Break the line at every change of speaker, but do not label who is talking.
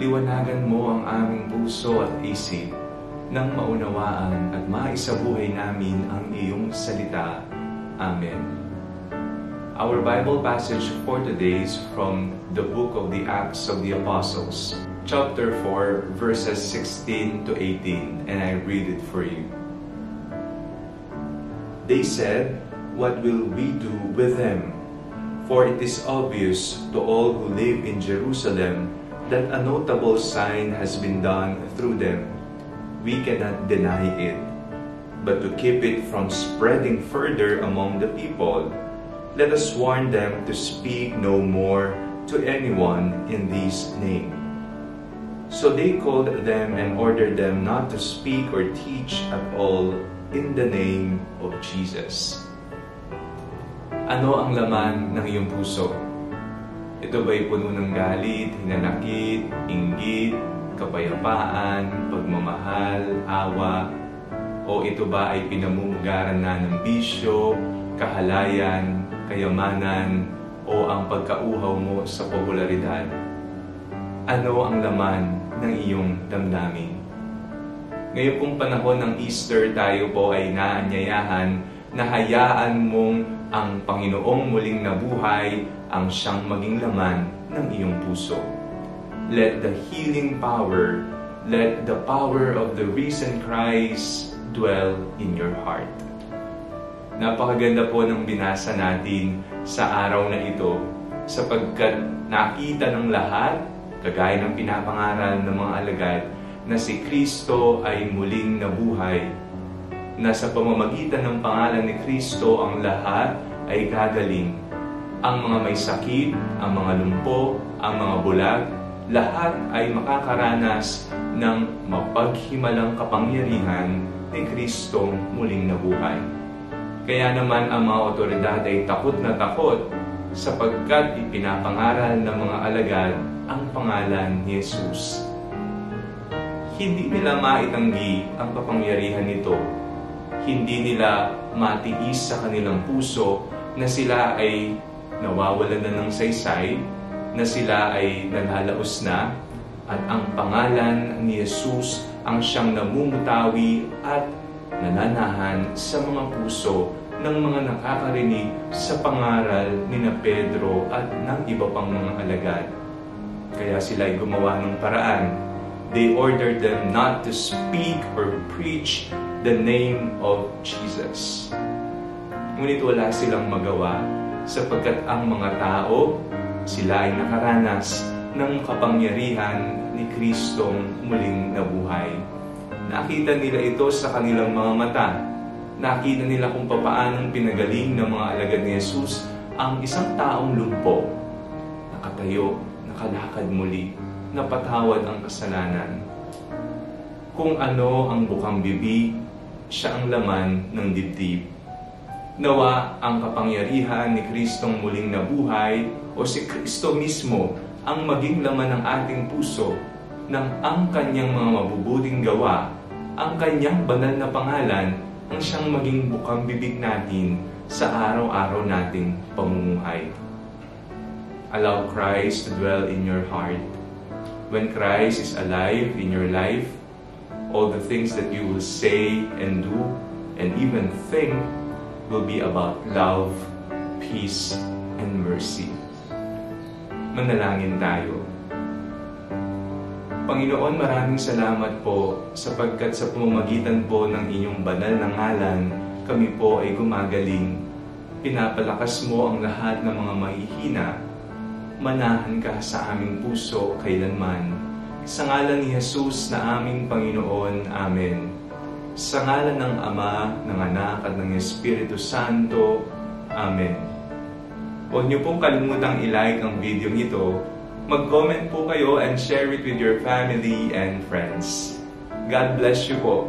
liwanagan mo ang aming puso at isip nang maunawaan at maisabuhay namin ang iyong salita. Amen. Our Bible passage for today is from the book of the Acts of the Apostles, chapter 4, verses 16 to 18, and I read it for you. They said, What will we do with them? For it is obvious to all who live in Jerusalem that a notable sign has been done through them. We cannot deny it. But to keep it from spreading further among the people, let us warn them to speak no more to anyone in this name. So they called them and ordered them not to speak or teach at all in the name of Jesus. Ano ang laman ng iyong puso? Ito ba'y puno ng galit, hinanakit, inggit, kapayapaan, pagmamahal, awa? O ito ba ay pinamumugaran na ng bisyo, kahalayan, kayamanan, o ang pagkauhaw mo sa popularidad? Ano ang laman ng iyong damdamin? Ngayon pong panahon ng Easter, tayo po ay naanyayahan na hayaan mong ang Panginoong muling nabuhay ang siyang maging laman ng iyong puso. Let the healing power, let the power of the risen Christ dwell in your heart. Napakaganda po ng binasa natin sa araw na ito sapagkat nakita ng lahat, kagaya ng pinapangaral ng mga alagad, na si Kristo ay muling nabuhay na sa pamamagitan ng pangalan ni Kristo ang lahat ay gagaling. Ang mga may sakit, ang mga lumpo, ang mga bulag, lahat ay makakaranas ng mapaghimalang kapangyarihan ni Kristong muling nabuhay. Kaya naman ang mga otoridad ay takot na takot sapagkat ipinapangaral ng mga alagad ang pangalan ni Jesus. Hindi nila maitanggi ang kapangyarihan nito hindi nila matiis sa kanilang puso na sila ay nawawalan na ng saysay, na sila ay nalalaos na, at ang pangalan ni Jesus ang siyang namumutawi at nananahan sa mga puso ng mga nakakarinig sa pangaral ni na Pedro at ng iba pang mga alagad. Kaya sila ay gumawa ng paraan. They ordered them not to speak or preach the name of Jesus. Ngunit wala silang magawa sapagkat ang mga tao, sila ay nakaranas ng kapangyarihan ni Kristong muling nabuhay. Nakita nila ito sa kanilang mga mata. Nakita nila kung papaanong pinagaling ng mga alagad ni Jesus ang isang taong lumpo. Nakatayo, nakalakad muli, napatawad ang kasalanan. Kung ano ang bukang bibig, siya ang laman ng dibdib. Nawa ang kapangyarihan ni Kristong muling nabuhay o si Kristo mismo ang maging laman ng ating puso ng ang kanyang mga mabubuting gawa, ang kanyang banal na pangalan ang siyang maging bukang bibig natin sa araw-araw nating pamumuhay. Allow Christ to dwell in your heart. When Christ is alive in your life, all the things that you will say and do and even think will be about love, peace, and mercy. Manalangin tayo. Panginoon, maraming salamat po sapagkat sa pamamagitan po ng inyong banal na ngalan, kami po ay gumagaling. Pinapalakas mo ang lahat ng mga mahihina. Manahan ka sa aming puso kailanman sa ngalan ni Jesus na aming Panginoon. Amen. Sa ngalan ng Ama, ng Anak at ng Espiritu Santo. Amen. Huwag niyo pong kalimutang i-like ang video nito Mag-comment po kayo and share it with your family and friends. God bless you po.